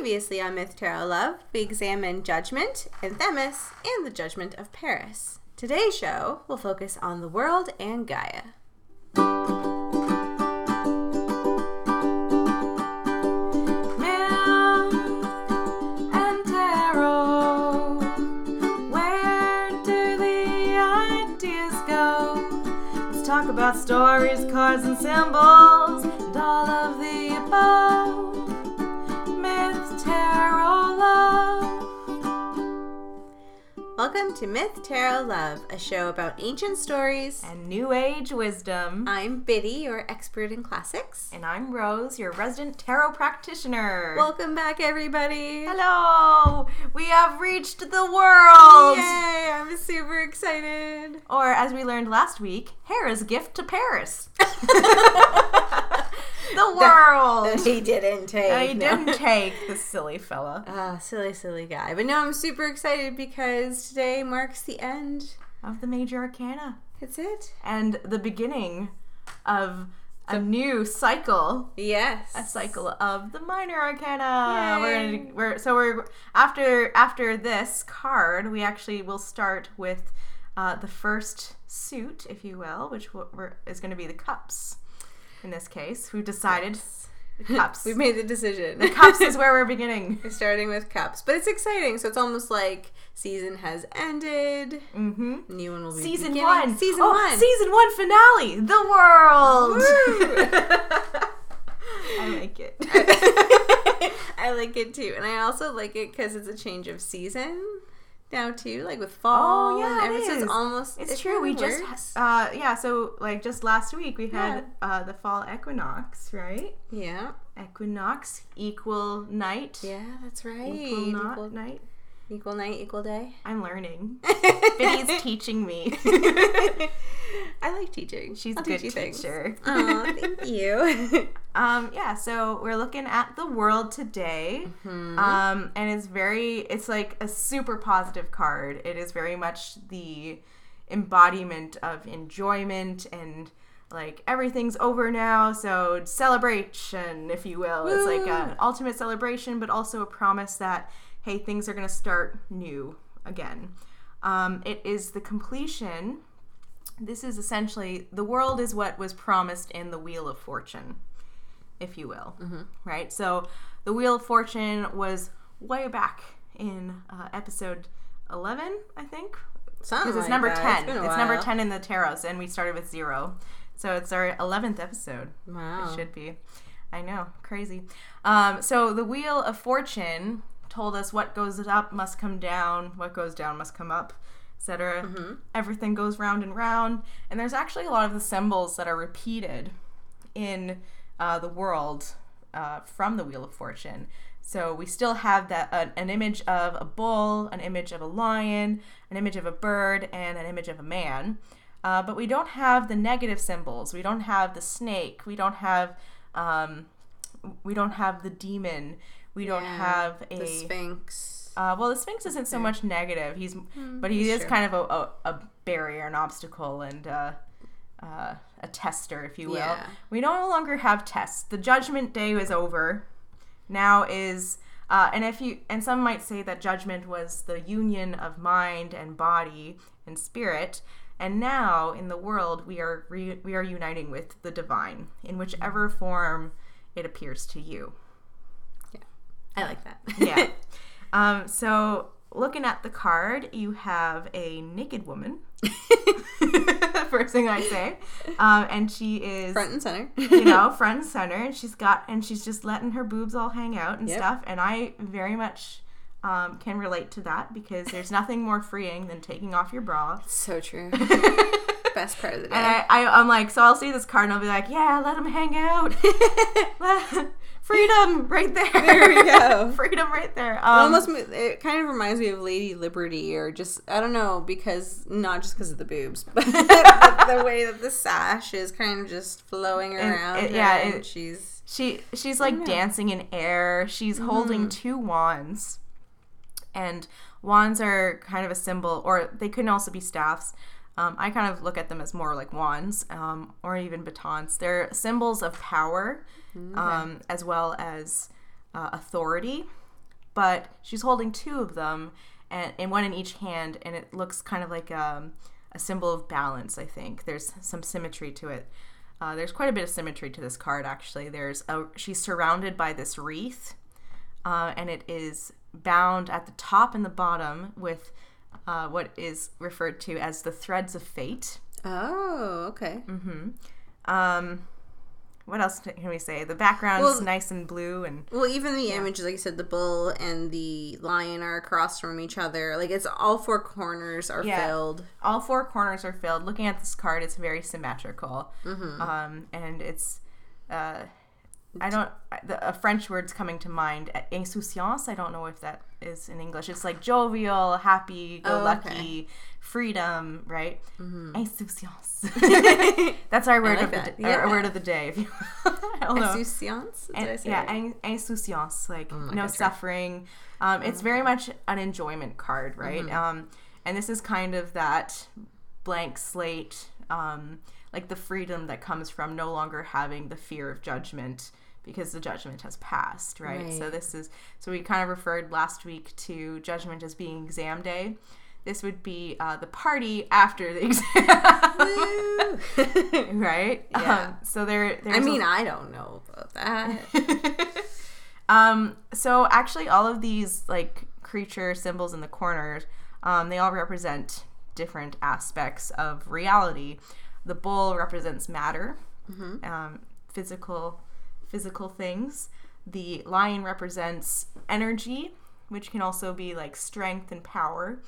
Previously on Myth Tarot Love, we examine Judgment and Themis and the Judgment of Paris. Today's show will focus on the world and Gaia. and tarot. Where do the ideas go? Let's talk about stories, cards, and symbols, and all of the above. Welcome to Myth Tarot Love, a show about ancient stories. And New Age wisdom. I'm Biddy, your expert in classics. And I'm Rose, your resident tarot practitioner. Welcome back, everybody. Hello! We have reached the world! Yay! I'm super excited. Or, as we learned last week, Hera's gift to Paris. the world! he didn't take. I no. didn't take the silly fella Ah, silly, silly guy. But no, I'm super excited because today marks the end. of the major arcana That's it. and the beginning of a new cycle. Yes. A cycle of the minor arcana. We're Yay. gonna we're so we're after after this card, we actually will start with uh, the first suit, if you will, which w- we're, is going to be the cups. In this case, we've decided the cups. We've made the decision. The cups is where we're beginning. We're starting with cups, but it's exciting. So it's almost like season has ended. Mm-hmm. New one will be Season beginning. one. Season Oh, one. Season one finale. The world. I like it. I like it too, and I also like it because it's a change of season now too, like with fall. Oh, yeah, and it is. almost. It's it true. We kinda just uh yeah, so like just last week we had Yeah. uh the fall equinox, right? yeah, Equinox equal night. yeah, that's right. Equal not equal, night. equal night, equal day. I'm learning. Biddy's teaching me. I like teaching. She's I'll a good teach teacher. Oh, thank you. Um, yeah, so we're looking at the world today. Mm-hmm. Um, and it's very, it's like a super positive card. It is very much the embodiment of enjoyment and like everything's over now. So celebration, if you will. It's like an ultimate celebration, but also a promise that, hey, things are going to start new again. Um, it is the completion. This is essentially the world is what was promised in the Wheel of Fortune if you will. Right? So the Wheel of Fortune was way back in uh, episode 11, I think. Because it's like number that. 10. been a It's, number 10 in the tarots, and we started with zero. So it's our 11th episode. Wow. It should be. I know, crazy. Um, so the Wheel of Fortune told us what goes up must come down, what goes down must come up, etc. Mm-hmm. Everything goes round and round, and there's actually a lot of the symbols that are repeated in uh, the world uh, from the Wheel of Fortune. So we still have that uh, an image of a bull, an image of a lion, an image of a bird, and an image of a man. Uh, but we don't have the negative symbols. We don't have the snake. We don't have um, we don't have the demon. We don't Yeah, have a the Sphinx. Uh, well, the Sphinx isn't so much negative. He's, but he is true. kind of a, a, a barrier, an obstacle, and uh, uh, a tester, if you will. Yeah. We no longer have tests. The Judgment Day is over. Now is, uh, and if you, and some might say that judgment was the union of mind and body and spirit. And now in the world, we are re- we are uniting with the divine in whichever form it appears to you. Yeah, I like that. Yeah. um, so looking at the card, you have a naked woman. First thing I say, um, and she is Front and center. you know front and center, and she's got and she's just letting her boobs all hang out and Yep. stuff. And I very much um, can relate to that because there's nothing more freeing than taking off your bra. so true. Best part of the day. And I, I, I'm like, so I'll see this card and I'll be like, yeah, let them hang out. Let- Freedom right there. There we go. Freedom right there. It Um, almost it kind of reminds me of Lady Liberty, or just I don't know because not just because of the boobs, but the, the way that the sash is kind of just flowing around. it- yeah, and it- she's She she's like dancing in air. She's holding two wands. And wands are kind of a symbol or they can also be staffs. Um, I kind of look at them as more like wands um, or even batons. They're symbols of power um, as well as uh, authority. but she's holding two of them, and, and one in each hand, and it looks kind of like um, a symbol of balance. I think there's some symmetry to it. Uh, there's quite a bit of symmetry to this card, actually. There's a she's surrounded by this wreath, uh, and it is bound at the top and the bottom with uh, what is referred to as the threads of fate. Oh, okay. Um, what else can we say? The background's Well- nice and blue, and Well, even the images, like you said, the bull and the lion are across from each other. Like it's all four corners are Yeah. filled. all four corners are filled. Looking at this card, it's very symmetrical, um, and it's. Uh, I don't. The, a French word's coming to mind. Insouciance. I don't know if that is in English. It's like jovial, happy, go Oh, lucky, okay. freedom, right? Insouciance. That's our word like of the that. d- our Yeah. word of the day. If you, I don't know. Insouciance? Did I say yeah, right? insouciance, like my no God, suffering. Um, it's very much an enjoyment card, right? Mm-hmm. Um, and this is kind of that blank slate, um, like the freedom that comes from no longer having the fear of judgment because the judgment has passed, right? So this is so we kind of referred last week to judgment as being exam day. This would be uh, the party after the exam, right? Yeah. Um, so there, there's I a- mean, I don't know about that. um, so actually, all of these like creature symbols in the corners, um, they all represent different aspects of reality. The bull represents matter, um, physical, physical things. The lion represents energy, which can also be like strength and power.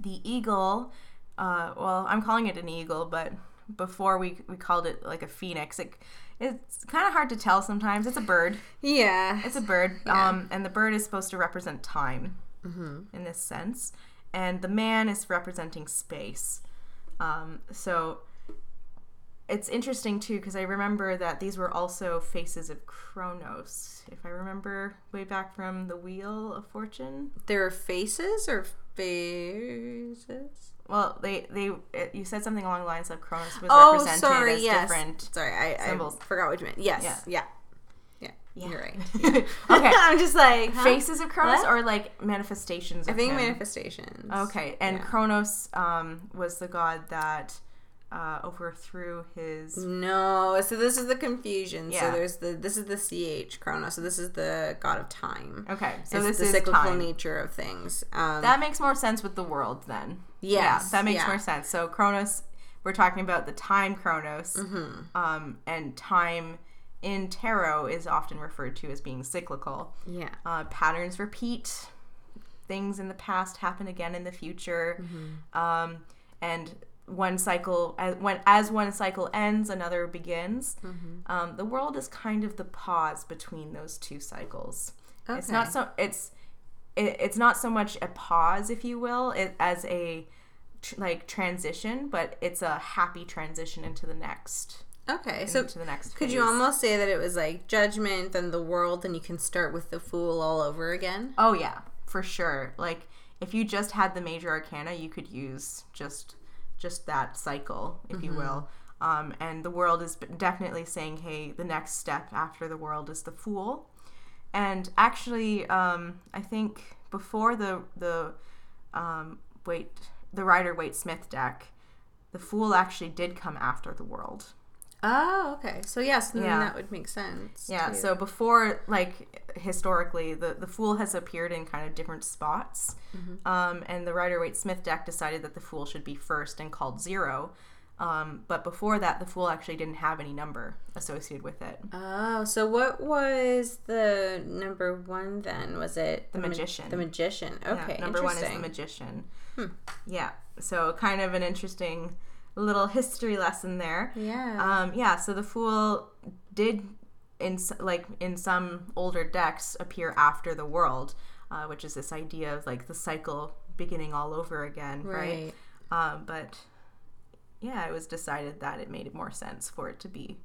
The eagle, uh, well, I'm calling it an eagle, but before we, we called it like a phoenix. It, it's kind of hard to tell sometimes. It's a bird. yeah. It's a bird, Yeah. um, and the bird is supposed to represent time in this sense, and the man is representing space. Um, so it's interesting too because I remember that these were also faces of Kronos. If I remember way back from the Wheel of Fortune. There are faces or faces? Well, they they it, you said something along the lines of Kronos was Oh, represented sorry. as Yes. different. Sorry, I, I forgot what you meant. Yes. Yeah. Yeah. Yeah. Yeah. You're right. okay, I'm just like huh? faces of Kronos What? or like manifestations. I think him? manifestations. Okay, and Yeah. Kronos um, was the god that uh, overthrew his. No, so this is the confusion. Yeah. So there's the this is the ch Chronos. So this is the god of time. Okay, so it's this the is cyclical time. nature of things. Um, That makes more sense with the world then. Yes, yeah, that makes yeah. more sense. So Kronos, we're talking about the time Kronos, Mm-hmm. um, and time in tarot is often referred to as being cyclical. yeah. Uh, patterns repeat. Things in the past happen again in the future. Um, and one cycle, as, when, as one cycle ends, another begins. Um, the world is kind of the pause between those two cycles. It's not so. It's it, it's not so much a pause, if you will, it, as a tr- like transition, but it's a happy transition into the next. Okay, so into the next. could you almost say that it was like judgment, then the world, then you can start with the fool all over again? Oh yeah, for sure. Like if you just had the major arcana, you could use just just that cycle, if you will. Um, and the world is definitely saying, hey, the next step after the world is the fool. And actually, um, I think before the the um, wait the Rider Waite Smith deck, the fool actually did come after the world. Oh, okay. So yes, then Yeah. that would make sense. Yeah, too. so before, like historically, the the Fool has appeared in kind of different spots, um, and the Rider Waite Smith deck decided that the Fool should be first and called zero. Um, but before that, the Fool actually didn't have any number associated with it. Oh, so what was the number one then? Was it The ma- magician. the magician. Yeah, Okay, number one is the interesting. Hmm. magician. Yeah, so kind of an interesting little history lesson there. Yeah. Um, yeah, so the fool did in like in some older decks appear after the world, uh, which is this idea of like the cycle beginning all over again, right? right. Um, but yeah, it was decided that it made more sense for it to be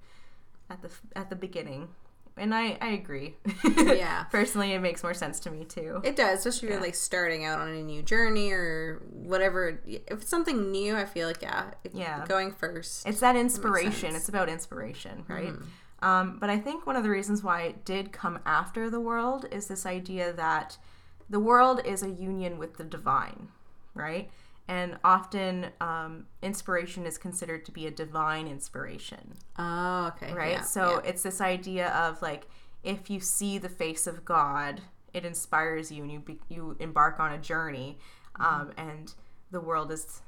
at the at the beginning, and I I agree. Yeah. personally, it makes more sense to me too. It does, especially if you're like starting out on a new journey or whatever. If it's something new, I feel like yeah, Yeah. going first. It's that inspiration. It's about inspiration, right? Um, but I think one of the reasons why it did come after the world is this idea that the world is a union with the divine, right? And often um, inspiration is considered to be a divine inspiration, Oh, okay. right? yeah, so yeah. it's this idea of like if you see the face of God, it inspires you and you be, you embark on a journey, Mm-hmm. um, and the world is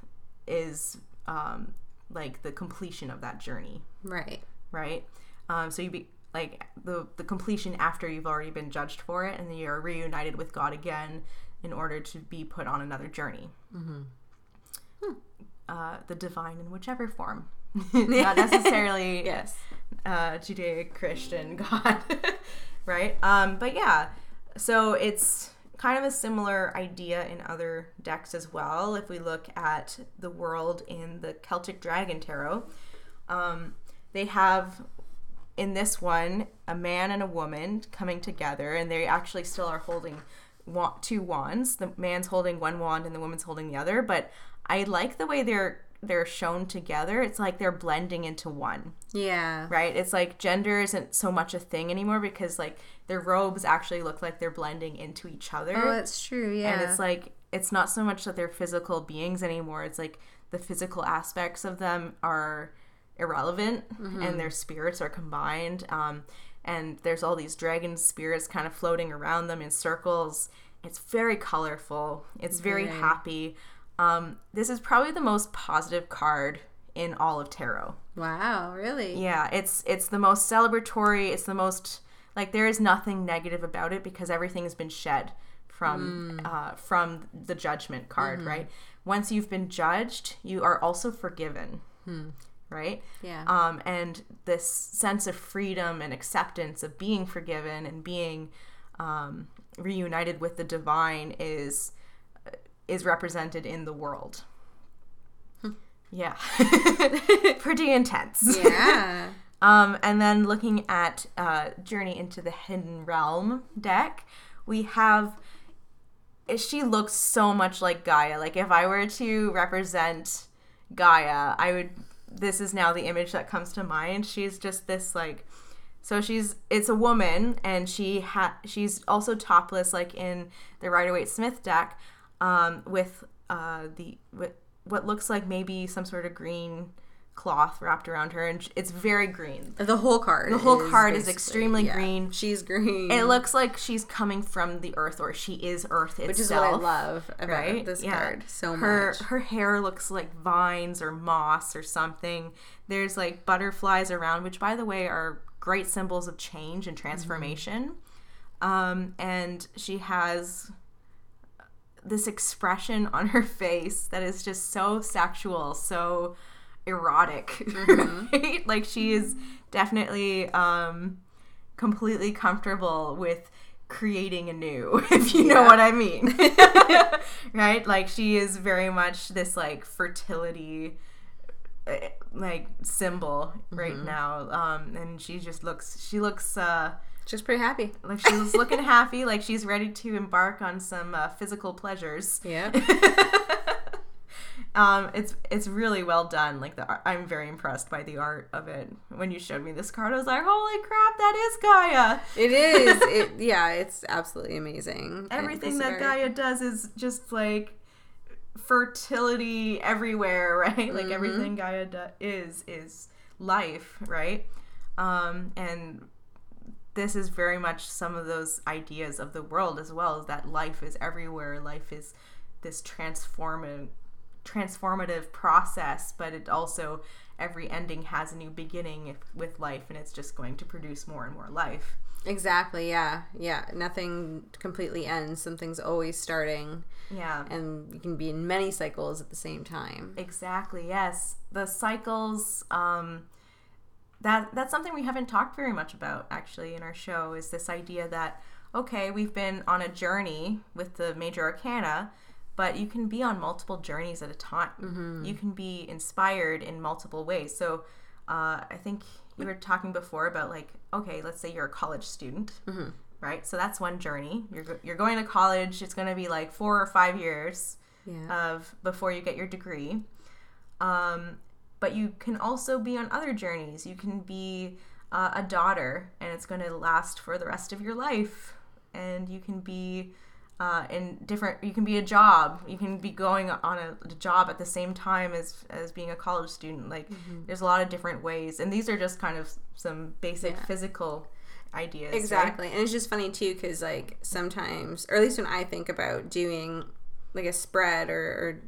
is um, like the completion of that journey, right. right? Um, so you be like the the completion after you've already been judged for it, and then you're reunited with God again in order to be put on another journey. Mm-hmm. Uh, the divine in whichever form, not necessarily Yes. uh, Judaic Christian God, right? Um, but yeah, so it's kind of a similar idea in other decks as well. If we look at the world in the Celtic Dragon Tarot, um, they have in this one a man and a woman coming together, and they actually still are holding wa- two wands. The man's holding one wand and the woman's holding the other. But I like the way they're they're shown together. It's like they're blending into one Yeah. right? It's like gender isn't so much a thing anymore because like their robes actually look like they're blending into each other. Oh, that's true. Yeah. And it's like it's not so much that they're physical beings anymore. It's like the physical aspects of them are irrelevant and their spirits are combined. Um, and there's all these dragon spirits kind of floating around them in circles. It's very colorful. It's very Very. happy. Um, this is probably the most positive card in all of tarot. wow. Really. Yeah, it's it's the most celebratory. It's the most like there is nothing negative about it because everything has been shed from uh, from the judgment card, right? Once you've been judged, you are also forgiven, right? Yeah. Um, and this sense of freedom and acceptance of being forgiven and being um, reunited with the divine is is represented in the world. Yeah, pretty intense. yeah. Um, and then looking at uh, Journey into the Hidden Realm deck, we have. She looks so much like Gaia. Like if I were to represent Gaia, I would. This is now the image that comes to mind. She's just this like. So she's it's a woman and she ha she's also topless like in the Rider Waite Smith deck, um, with uh the with what looks like maybe some sort of green cloth wrapped around her and it's very green. The whole card. The whole card is extremely yeah. green. She's green. It looks like she's coming from the earth or she is earth itself. which is what I love about right? this Yeah. card so her, much. Her hair looks like vines or moss or something. There's like butterflies around, which by the way are great symbols of change and transformation. Um, and she has this expression on her face that is just so sexual, so erotic, right? Like she is definitely um, completely comfortable with creating anew, if you know what I mean. right? Like she is very much this like fertility uh, like symbol right now um and she just looks she looks uh She's pretty happy. like she's looking happy like she's ready to embark on some uh, physical pleasures Yeah. um it's it's really well done like the i'm very impressed by the art of it when you showed me this card i was like holy crap that is gaia it is. It yeah, it's absolutely amazing. everything that very- gaia does is just like fertility everywhere right like everything gaia do- is is life right um and this is very much some of those ideas of the world as well is that life is everywhere life is this transformative transformative process but it also every ending has a new beginning if, with life and it's just going to produce more and more life Exactly. Yeah. Yeah. Nothing completely ends. Something's always starting, yeah and you can be in many cycles at the same time. Exactly. Yes, the cycles. Um, that that's something we haven't talked very much about actually in our show. Is this idea that okay, we've been on a journey with the major arcana, but you can be on multiple journeys at a time. You can be inspired in multiple ways. So, uh, I think you were talking before about like okay, let's say you're a college student. Right, so that's one journey. You're go- you're going to college. It's going to be like four or five years Yeah. of before you get your degree. Um, but you can also be on other journeys. You can be uh, a daughter, and it's going to last for the rest of your life. And you can be uh, in different. You can be a job. You can be going on a, a job at the same time as as being a college student. Like there's a lot of different ways, and these are just kind of some basic Yeah. physical ideas. right? Exactly. And it's just funny too because like sometimes, or at least when I think about doing like a spread or, or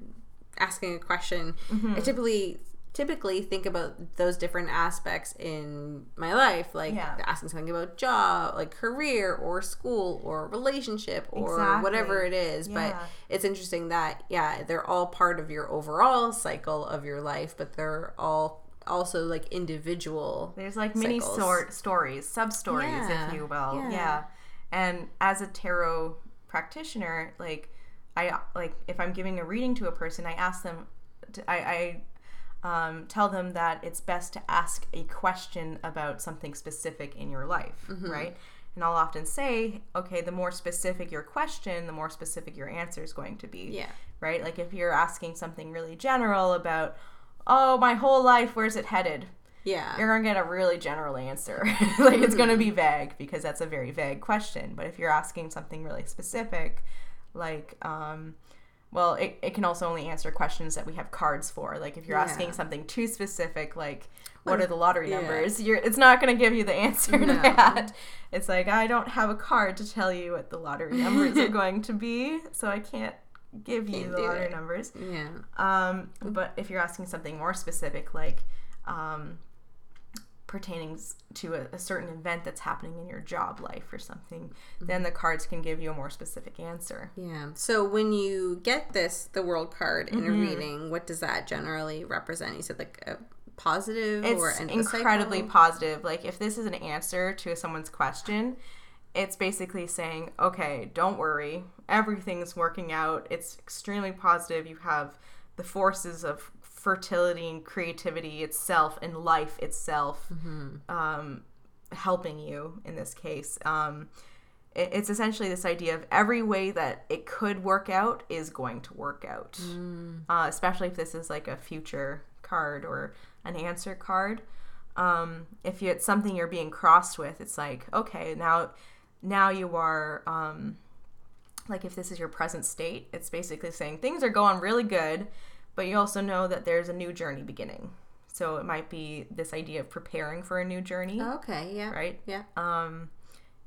asking a question, Mm-hmm. I typically typically think about those different aspects in my life like Yeah. asking something about job like career or school or relationship or whatever it is. Yeah. but it's interesting that yeah they're all part of your overall cycle of your life but they're all also like individual There's like mini sort stories, sub stories, Yeah, if you will. yeah. Yeah. And as a tarot practitioner, like I like if I'm giving a reading to a person, I ask them, to, I, I um, tell them that it's best to ask a question about something specific in your life, Mm-hmm. right? And I'll often say, okay, the more specific your question, the more specific your answer is going to be yeah right? Like if you're asking something really general about, oh, my whole life, where's it headed? yeah You're gonna get a really general answer. like it's gonna be vague because that's a very vague question. But if you're asking something really specific, like, um, well, it, it can also only answer questions that we have cards for. Like if you're asking something too specific, like what are the lottery Yeah. numbers? You're it's not gonna give you the answer to that. It's like I don't have a card to tell you what the lottery numbers are going to be, so I can't give you Can't the lottery it. numbers. yeah Um, but if you're asking something more specific, like um, pertaining to a, a certain event that's happening in your job life or something, then the cards can give you a more specific answer. Yeah. So when you get this, the world card in Mm-hmm. a reading, what does that generally represent? You said like a positive or It's of incredibly positive. Like if this is an answer to someone's question, it's basically saying, okay, don't worry, everything's working out. It's extremely positive. You have the forces of fertility and creativity itself and life itself um, helping you in this case. Um, it- it's essentially this idea of every way that it could work out is going to work out, uh, especially if this is like a future card or an answer card. Um, if you, it's something you're being crossed with, it's like okay, now, now you are um, like if this is your present state, it's basically saying things are going really good, but you also know that there's a new journey beginning. So it might be this idea of preparing for a new journey, Oh, okay. Yeah. right? Yeah. Um,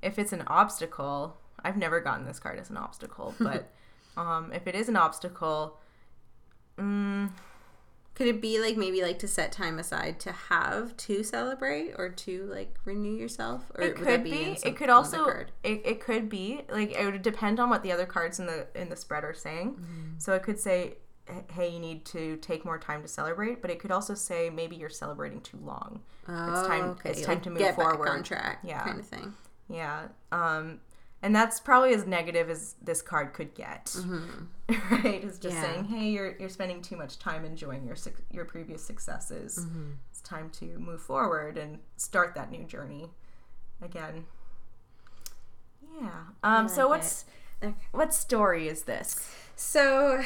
if it's an obstacle, I've never gotten this card as an obstacle, but um, if it is an obstacle, mm, Could it be like maybe like to set time aside to have to celebrate or to like renew yourself? Or it could be. in some- It could also. It, it could be like it would depend on what the other cards in the in the spread are saying. Mm-hmm. So it could say, "H- "Hey, you need to take more time to celebrate," but it could also say, "Maybe you're celebrating too long." Oh, time- okay. it's time like to move get forward. Back on track. Yeah. Kind of thing. Yeah. Um, and that's probably as negative as this card could get. right? It's just Mm-hmm. Yeah. saying, hey, you're you're spending too much time enjoying your suc- your previous successes. Mm-hmm. It's time to move forward and start that new journey again. Yeah. Um. so what's Okay. what story is this? So,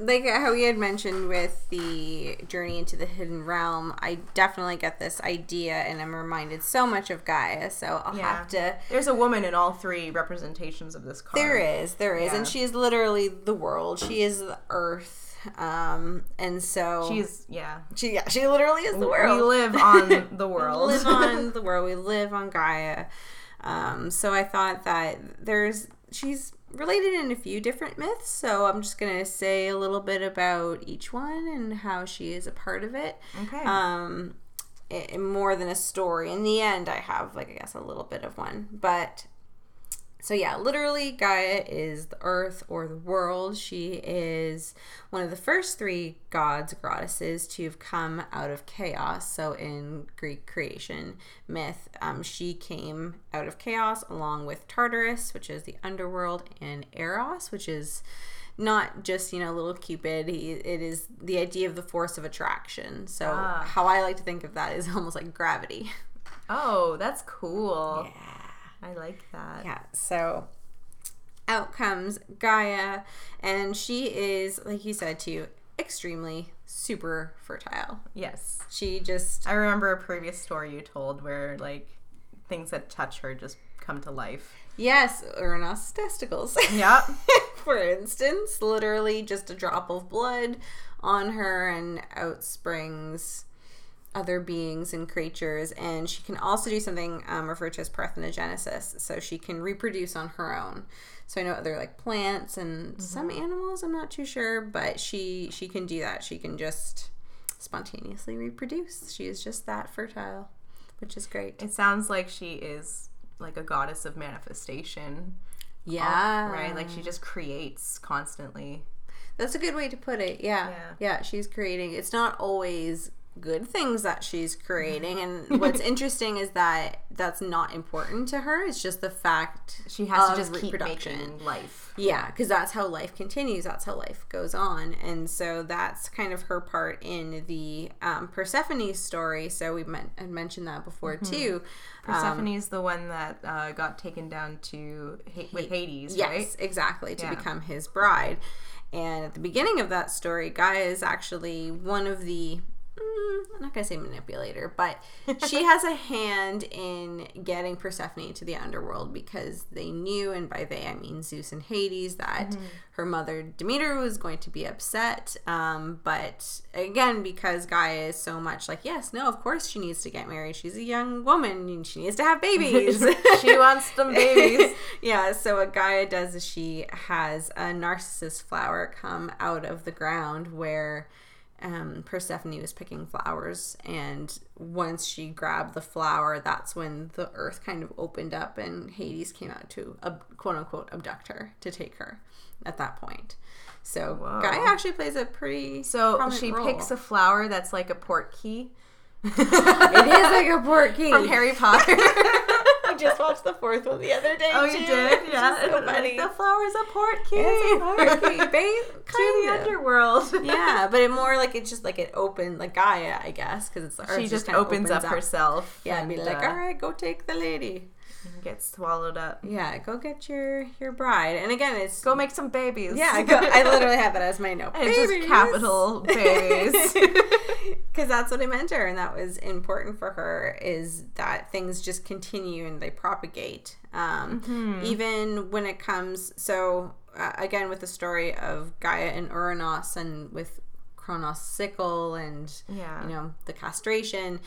like how we had mentioned with the journey into the hidden realm, I definitely get this idea, and I'm reminded so much of Gaia. So I'll Yeah. have to. There's a woman in all three representations of this card. There is, there is, Yeah. and she is literally the world. She is the earth, um, and so She's yeah. she, yeah, she literally is the world. We live on the world. We live on the world. We live on Gaia. Um, so I thought that there's she's related in a few different myths. So I'm just gonna say a little bit about each one and how she is a part of it. okay. Um, i more than a story. In the end, I have like I guess a little bit of one, but. So yeah, literally Gaia is the earth or the world. She is one of the first three gods, goddesses to have come out of chaos. So in Greek creation myth, um, she came out of chaos along with Tartarus, which is the underworld, and Eros, which is not just you know little Cupid. He, it is the idea of the force of attraction. So Ah. how I like to think of that is almost like gravity. oh, that's cool. Yeah. I like that. Yeah, so out comes Gaia, and she is, like you said, too, extremely super fertile. Yes. She just I remember a previous story you told where like things that touch her just come to life. yes, Uranos testicles. Yep. For instance, literally just a drop of blood on her and out springs other beings and creatures and she can also do something um, referred to as parthenogenesis so she can reproduce on her own so i know other like plants and some animals i'm not too sure but she she can do that she can just spontaneously reproduce she is just that fertile which is great It sounds like she is like a goddess of manifestation. yeah Right? Like she just creates constantly. That's a good way to put it. Yeah. Yeah. Yeah, she's creating. It's not always good things that she's creating and what's interesting is that that's not important to her. It's just the fact She has to just keep making life. Yeah, because that's how life continues. That's how life goes on, and so that's kind of her part in the um, Persephone story. So we men- had mentioned that before Mm-hmm. too. Um, Persephone's the one that uh, got taken down to ha- with Hades, Yes, right? exactly, to Yeah. become his bride. And at the beginning of that story, Gaia is actually one of the. Mm, I'm not gonna say manipulator, but she has a hand in getting Persephone to the underworld because they knew, and by they I mean Zeus and Hades, that her mother Demeter was going to be upset. Um, but again, because Gaia is so much like, yes, no, of course she needs to get married. She's a young woman and she needs to have babies. she wants some babies. yeah, so what Gaia does is she has a narcissus flower come out of the ground where um, Persephone was picking flowers, and once she grabbed the flower, that's when the earth kind of opened up, and Hades came out to ab- quote unquote abduct her to take her at that point. So Whoa. Gaia actually plays a pretty So she role. picks a flower that's like a port key. it is like a port key from Harry Potter. Just watched the fourth one the other day. oh, too. you did? Yeah. just so funny. The flower's a port key. It's a port key, to the underworld. yeah, but it more like it's just like it opened like Gaia, I guess, because it's the earth She just kind of opens, up, herself. Yeah, and be like, uh, all right, go take the lady. And gets swallowed up. Yeah, go get your your bride. And again, it's Go make some babies. yeah. Go, I literally have that as my note. It's just capital babies. because that's what I meant to her, and that was important for her. Is that things just continue and they propagate, um, Mm-hmm. even when it comes. So uh, again, with the story of Gaia and Uranus, and with Kronos' sickle, and Yeah. you know the castration.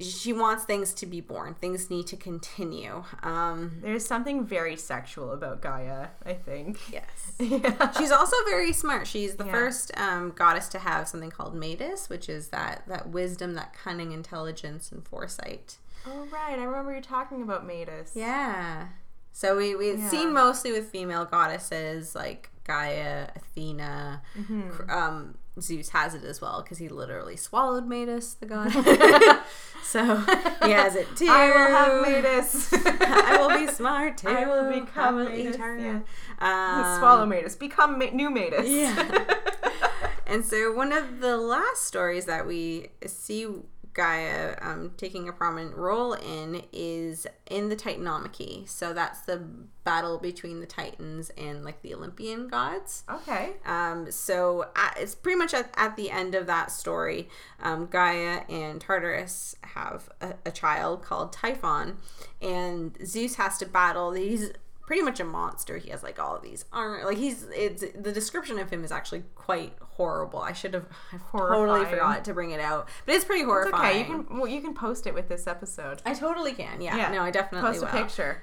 She wants things to be born. Things need to continue. Um, There's something very sexual about Gaia, I think. yes. Yeah. She's also very smart. She's the Yeah. first um, goddess to have something called Metis, which is that that wisdom, that cunning, intelligence, and foresight. Oh right, I remember you talking about Metis. Yeah. So we we've Yeah. seen mostly with female goddesses like Gaia, Athena. Mm-hmm. Um, Zeus has it as well because he literally swallowed Metis, the god. so he has it too. I will have Metis. I will be smart too. I will become I will Metis, eat yeah. Um, Swallow Metis. Become ma- new Metis. Yeah. And so, one of the last stories that we see Gaia um, taking a prominent role in is in the Titanomachy. So, that's the battle between the Titans and like the Olympian gods. okay. Um, so, at, it's pretty much at, at the end of that story, um, Gaia and Tartarus have a, a child called Typhon, and Zeus has to battle these pretty much a monster. He has like all of these armor. Like he's it's the description of him is actually quite horrible. I should have I've totally forgot to bring it out, but it's pretty It's horrifying. okay. You can well, you can post it with this episode. I totally can. Yeah. No, I definitely post a picture.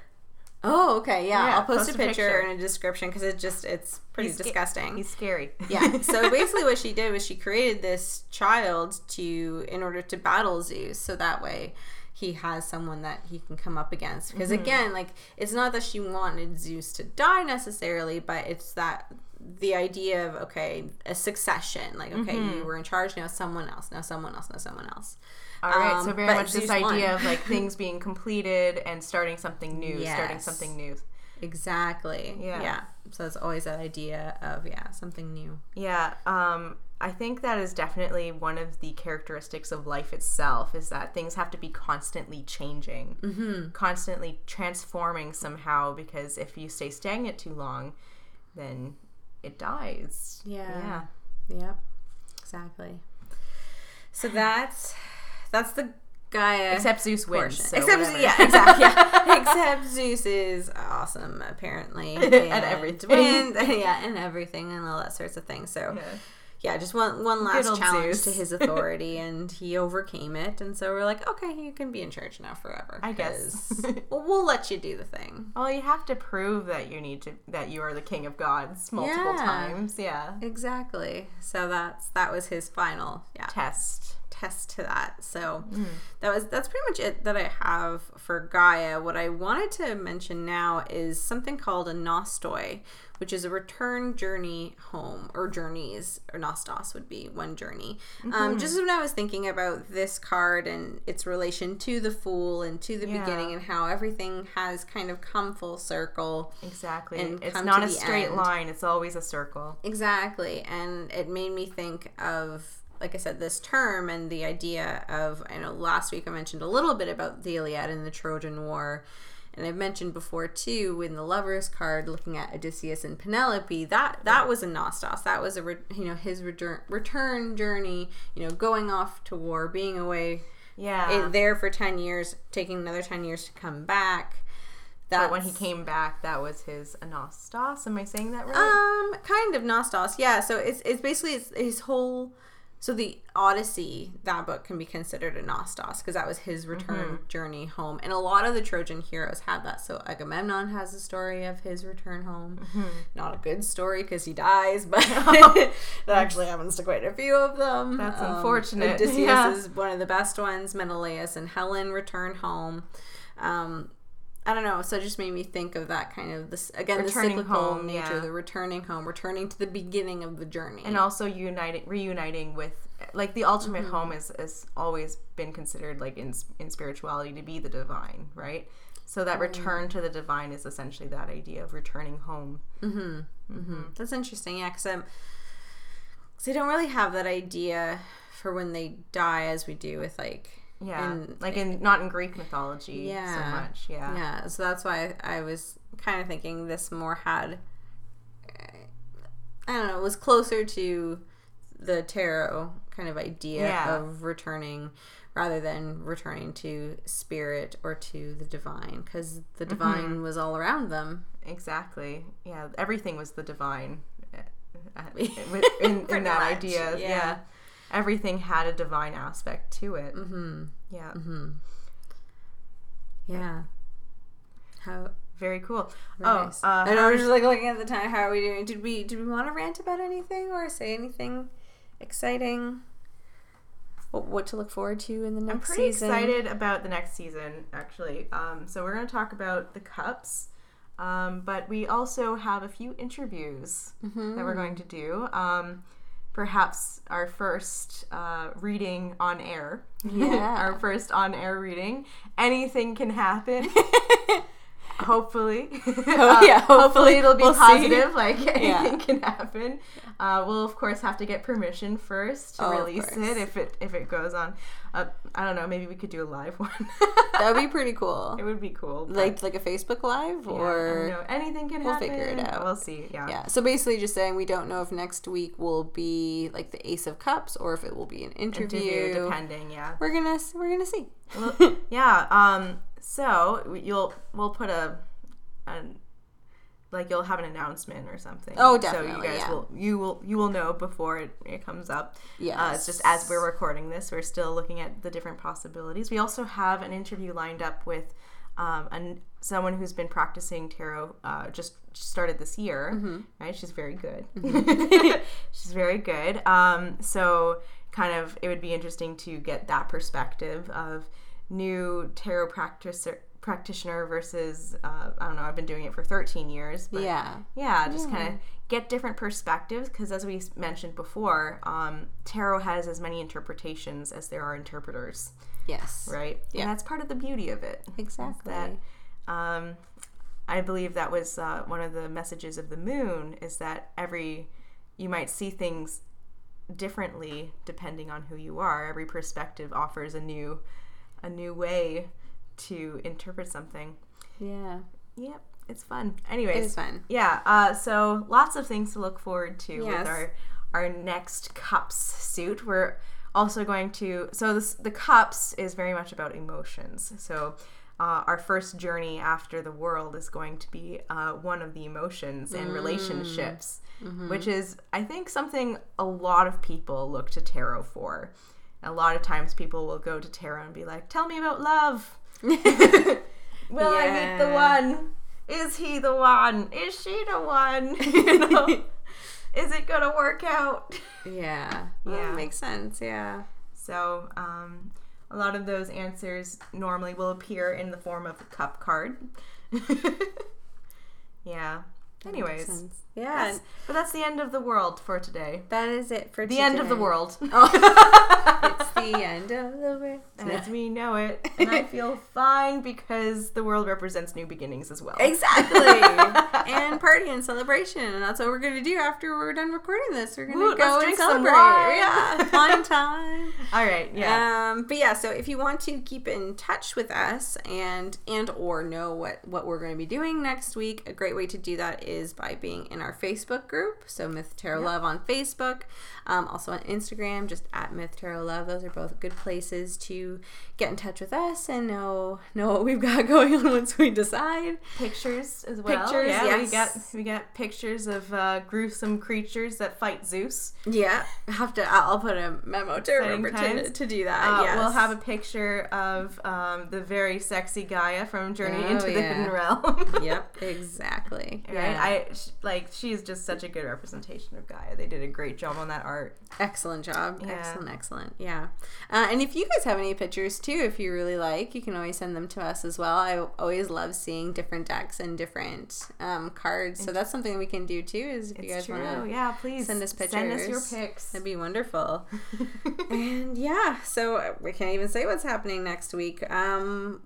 Oh, okay. Yeah, Yeah, I'll post, post a a picture, picture. and a description because it just it's pretty He's sca- disgusting. He's scary. yeah. So basically, what she did was she created this child to in order to battle Zeus, so that way he has someone that he can come up against. Because mm-hmm. again, like it's not that she wanted Zeus to die necessarily, but it's that the idea of okay, a succession. Like okay, you were in charge now, someone else, now someone else, now someone else. All right, so Um, very much this idea of like things being completed and starting something new, starting something new. Exactly. Yeah. Yeah. So it's always that idea of yeah, something new. Yeah, um, I think that is definitely one of the characteristics of life itself is that things have to be constantly changing, mm-hmm. constantly transforming somehow. Because if you stay stagnant too long, then it dies. Yeah. Yeah. Yep. exactly. So that's that's the Gaia Except Zeus wins. So Except whatever. yeah, exactly. Yeah. Except Zeus is awesome apparently At and everything. wins- yeah, and everything and all that sorts of things. So Yeah. Yeah, just one one last challenge Zeus. to his authority, and he overcame it. And so we're like, okay, you can be in church now forever. I guess we'll, we'll let you do the thing. Well, you have to prove that you need to that you are the king of gods multiple Yeah. times. Yeah. Exactly. So that's that was his final yeah Test. test to that. So Mm. that was that's pretty much it that I have for Gaia. What I wanted to mention now is something called a Nostoi, which is a return journey home or journeys or Nostos would be one journey. Mm-hmm. Um, just when I was thinking about this card and its relation to the Fool and to the Yeah. beginning and how everything has kind of come full circle. Exactly. And it's not a straight end. line. It's always a circle. Exactly. And it made me think of, like I said, this term and the idea of, I know last week I mentioned a little bit about the Iliad and the Trojan War. And I've mentioned before too in the lovers card looking at Odysseus and Penelope that that was a nostos that was a re, you know his return return journey you know going off to war being away Yeah. eh, there for 10 years taking another 10 years to come back that but when he came back, that was his anostos. Am I saying that right? Um, kind of Nostos, yeah. So it's it's basically it's his whole. So the Odyssey, that book can be considered a Nostos because that was his return journey home, and a lot of the Trojan heroes had that. So Agamemnon has a story of his return home. Not a good story because he dies, but that actually happens to quite a few of them. That's Um, unfortunate. Odysseus Yeah. is one of the best ones. Menelaus and Helen return home. Um, I don't know. So it just made me think of that kind of this again Returning the cyclical home, nature, yeah. the returning home, returning to the beginning of the journey. and also uniting, reuniting with, like the ultimate Mm-hmm. home is has always been considered like in in spirituality to be the divine, right? So that mm-hmm. return to the divine is essentially that idea of returning home. Mm-hmm. Mm-hmm. That's interesting, yeah, because. Cause they don't really have that idea for when they die as we do with like Yeah, in- like in not in Greek mythology yeah, so much. Yeah. Yeah, so that's why I was kind of thinking this more had, I don't know, was closer to the tarot kind of idea Yeah. of returning rather than returning to spirit or to the divine because the Mm-hmm. divine was all around them. Exactly. Yeah, everything was the divine uh, uh, in, in, in that much, idea. yeah. Yeah. Everything had a divine aspect to it. Mm-hmm. Yeah. Yeah. How Very cool. nice. Oh, uh, and I was just like looking at the time. How are we doing? Did we did we want to rant about anything or say anything exciting? What, what to look forward to in the next I'm pretty season? excited about the next season, actually. Um, so we're going to talk about the cups, um, but we also have a few interviews Mm-hmm. that we're going to do. Um, perhaps our first uh, reading on air. Yeah. our first on air reading. Anything can happen. hopefully. Oh, yeah, hopefully, hopefully. it'll be We'll see. positive. Like anything Yeah. can happen. Uh, we'll of course have to get permission first to Oh, release it if it if it goes on. Uh, I don't know. Maybe we could do a live one. That would be pretty cool. it would be cool. Like like a Facebook Live yeah, I don't or know. anything can happen. we'll figure it out. We'll see. Yeah. yeah. So basically, just saying we don't know if next week will be like the Ace of Cups or if it will be an interview. Interview, depending. Yeah. We're gonna we're gonna see. Well, yeah. Um. So you'll we'll put a, a like you'll have an announcement or something. Oh, definitely. So you guys yeah. will you will you will know before it, it comes up. Yeah. Uh, it's just as we're recording this, we're still looking at the different possibilities. We also have an interview lined up with um, an, someone who's been practicing tarot. Uh, just started this year, Mm-hmm. right? She's very good. She's very good. Um, so kind of it would be interesting to get that perspective of new tarot practitioner practitioner versus uh, I don't know I've been doing it for 13 years but yeah. yeah just kind of get different perspectives because as we mentioned before um, tarot has as many interpretations as there are interpreters Yes. right Yeah. and that's part of the beauty of it Exactly. that um, I believe that was uh, one of the messages of the moon is that every you might see things differently depending on who you are. Every perspective offers a new a new way to interpret something. yeah. Yep, it's fun. Anyways, is fun. yeah. Uh, so lots of things to look forward to Yes. with our our next cups suit. We're also going to so this the cups is very much about emotions. So uh, our first journey after the world is going to be uh, one of the emotions and relationships, which is I think something a lot of people look to tarot for. A lot of times people will go to tarot and be like, "Tell me about love." Will I meet the one? Is he the one? Is she the one? You know? Is it gonna work out? Yeah. Well, Yeah. that makes sense. Yeah. So, um, a lot of those answers normally will appear in the form of a cup card. yeah. Makes Anyways, sense. Yeah. that's, but that's the end of the world for today. that is it for The end of the world. Oh. it's the end of the world. As me, know it. And I feel fine because the world represents new beginnings as well. Exactly. and party and celebration. And that's what we're going to do after we're done recording this. We're going to go and celebrate. Yeah. Wine time. All right. Yeah. Um, but yeah, so if you want to keep in touch with us and and or know what what we're going to be doing next week, a great way to do that is by being in our Facebook group. So Myth Tarot Love on Facebook, um, also on Instagram, just at Myth Tarot Love. Those are both good places to get in touch with us and know know what we've got going on once we decide. pictures as well. Pictures, yeah, we yes. got we got pictures of uh, gruesome creatures that fight Zeus. Yeah, I have to. I'll put a memo to remember to, to do that. Uh, yes. We'll have a picture of um, the very sexy Gaia from Journey Oh, into the. Hidden Realm. Yep, exactly. Right, Yeah. I like she's just such a good representation of Gaia. They did a great job on that art. Excellent job. Yeah. Excellent, excellent. Yeah. Uh, and if you guys have any pictures too, if you really like, you can always send them to us as well. I always love seeing different decks and different um, cards. So that's something we can do too. Is if you guys want to Yeah, please send us pictures. Send us your pics. That'd be wonderful. and yeah, so we can't even say what's happening next week um,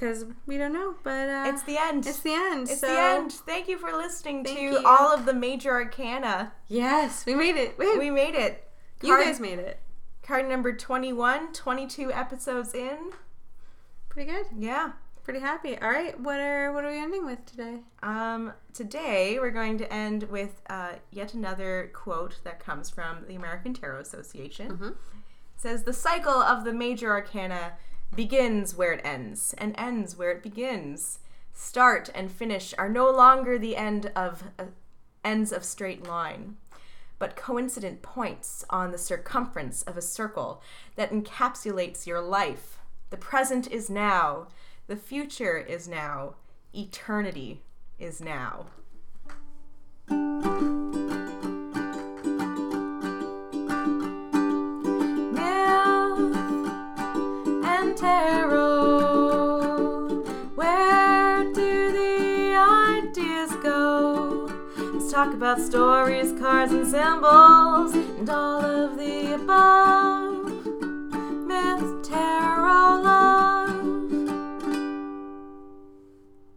because we don't know. But uh, it's the end. it's the end. It's so, the end. Thank you for listening Thank to you. all of the major arcana. Yes, we made it. Woo. We made it. you guys made it. Card number 21, 22 episodes in. Pretty good. Yeah. Pretty happy. All right, what are what are we ending with today? Um, today we're going to end with uh, yet another quote that comes from the American Tarot Association. Mhm. It says, The cycle of the major arcana begins where it ends and ends where it begins. Start and finish are no longer the end of uh, ends of straight line, but coincident points on the circumference of a circle that encapsulates your life. The present is now, the future is now, eternity is now. Talk about stories, cards, and symbols, and all of the above. Myth, tarot, love.